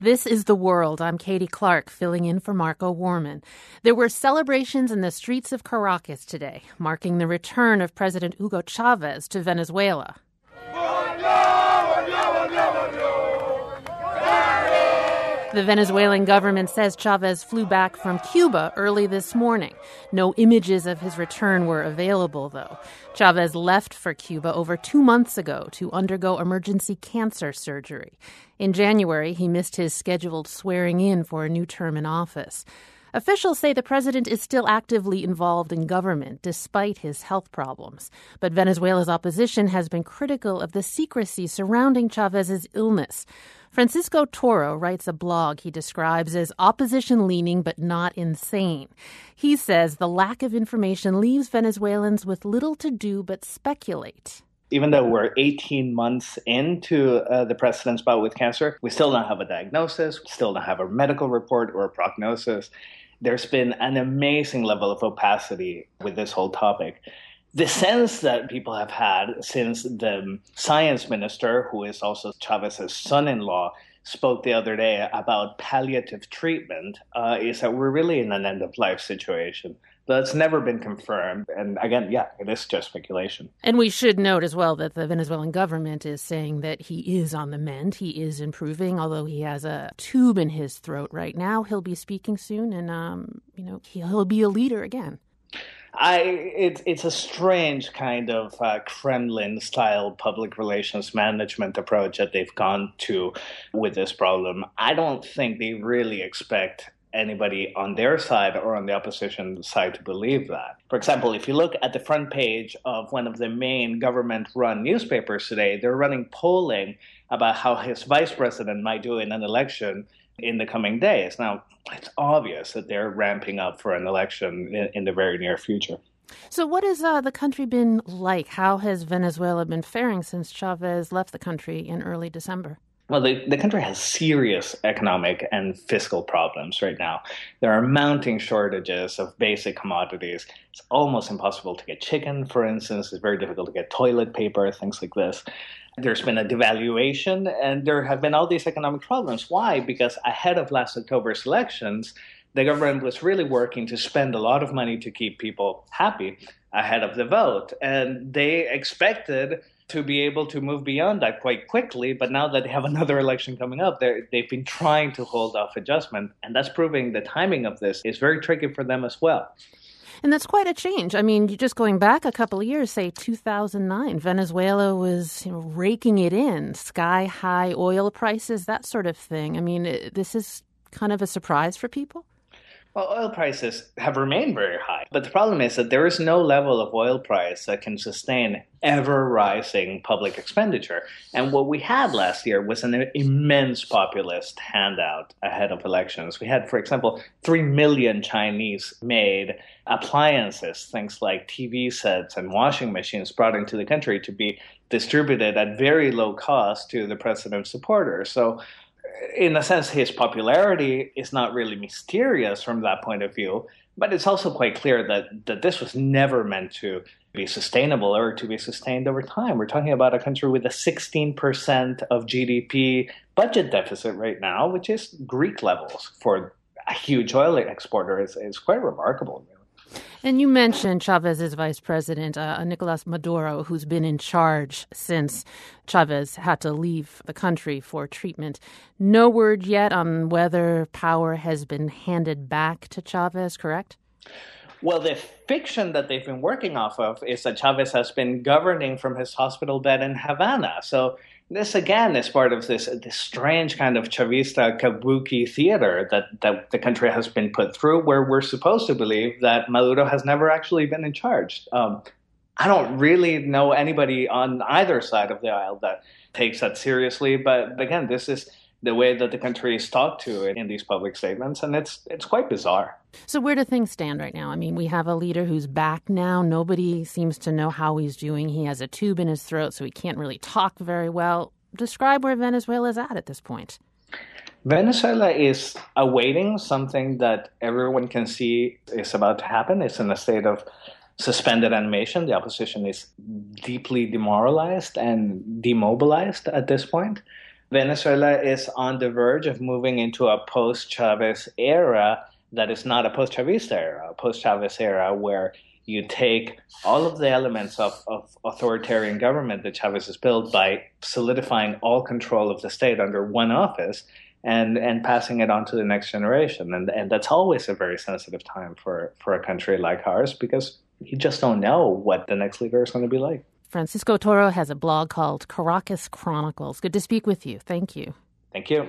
This is The World. I'm Katy Clark, filling in for Marco Werman. There were celebrations in the streets of Caracas today, marking the return of President Hugo Chavez to Venezuela. The Venezuelan government says Chavez flew back from Cuba early this morning. No images of his return were available, though. Chavez left for Cuba over two months ago to undergo emergency cancer surgery. In January, he missed his scheduled swearing in for a new term in office. Officials say the president is still actively involved in government despite his health problems. But Venezuela's opposition has been critical of the secrecy surrounding Chavez's illness. Francisco Toro writes a blog he describes as opposition leaning but not insane. He says the lack of information leaves Venezuelans with little to do but speculate even though we're 18 months into uh, the president's bout with cancer, we still don't have a diagnosis, still don't have a medical report or a prognosis. There's been an amazing level of opacity with this whole topic the sense that people have had since the science minister, who is also Chavez's son in law, spoke the other day about palliative treatment uh, is that we're really in an end of life situation. That's never been confirmed. And again, yeah, it is just speculation. And we should note as well that the Venezuelan government is saying that he is on the mend. He is improving, although he has a tube in his throat right now. He'll be speaking soon, and um, you know he'll be a leader again. I it's it's a strange kind of uh, Kremlin style public relations management approach that they've gone to with this problem. I don't think they really expect anybody on their side or on the opposition side to believe that. For example, if you look at the front page of one of the main government run newspapers today, they're running polling about how his vice president might do in an election in the coming days. Now, it's obvious that they're ramping up for an election in, in the very near future. So, what has uh, the country been like? How has Venezuela been faring since Chavez left the country in early December? Well, the, the country has serious economic and fiscal problems right now. There are mounting shortages of basic commodities. It's almost impossible to get chicken, for instance. It's very difficult to get toilet paper, things like this. There's been a devaluation, and there have been all these economic problems. Why? Because ahead of last October's elections, the government was really working to spend a lot of money to keep people happy ahead of the vote. And they expected to be able to move beyond that quite quickly. But now that they have another election coming up, they've been trying to hold off adjustment. And that's proving the timing of this is very tricky for them as well. And that's quite a change. I mean, just going back a couple of years, say 2009, Venezuela was you know, raking it in, sky high oil prices, that sort of thing. I mean, this is kind of a surprise for people. Well, oil prices have remained very high, but the problem is that there is no level of oil price that can sustain ever rising public expenditure. And what we had last year was an immense populist handout ahead of elections. We had, for example, 3 million Chinese made appliances, things like TV sets and washing machines, brought into the country to be distributed at very low cost to the president's supporters. So in a sense, his popularity is not really mysterious from that point of view, but it's also quite clear that, that this was never meant to be sustainable or to be sustained over time. We're talking about a country with a 16% of GDP budget deficit right now, which is Greek levels for a huge oil exporter. It's, it's quite remarkable. And you mentioned Chavez's vice president, uh, Nicolas Maduro, who's been in charge since Chavez had to leave the country for treatment. No word yet on whether power has been handed back to Chavez, correct? Well, the fiction that they've been working off of is that Chavez has been governing from his hospital bed in Havana. So this again is part of this this strange kind of Chavista kabuki theater that, that the country has been put through, where we're supposed to believe that Maduro has never actually been in charge. Um, I don't really know anybody on either side of the aisle that takes that seriously, but again, this is the way that the country is talked to in these public statements, and it's it's quite bizarre. So where do things stand right now? I mean, we have a leader who's back now. Nobody seems to know how he's doing. He has a tube in his throat, so he can't really talk very well. Describe where Venezuela is at at this point. Venezuela is awaiting something that everyone can see is about to happen. It's in a state of suspended animation. The opposition is deeply demoralized and demobilized at this point. Venezuela is on the verge of moving into a post Chavez era that is not a post Chavista era, a post Chavez era where you take all of the elements of, of authoritarian government that Chavez has built by solidifying all control of the state under one office and and passing it on to the next generation. And and that's always a very sensitive time for, for a country like ours because you just don't know what the next leader is going to be like. Francisco Toro has a blog called Caracas Chronicles. Good to speak with you. Thank you. Thank you.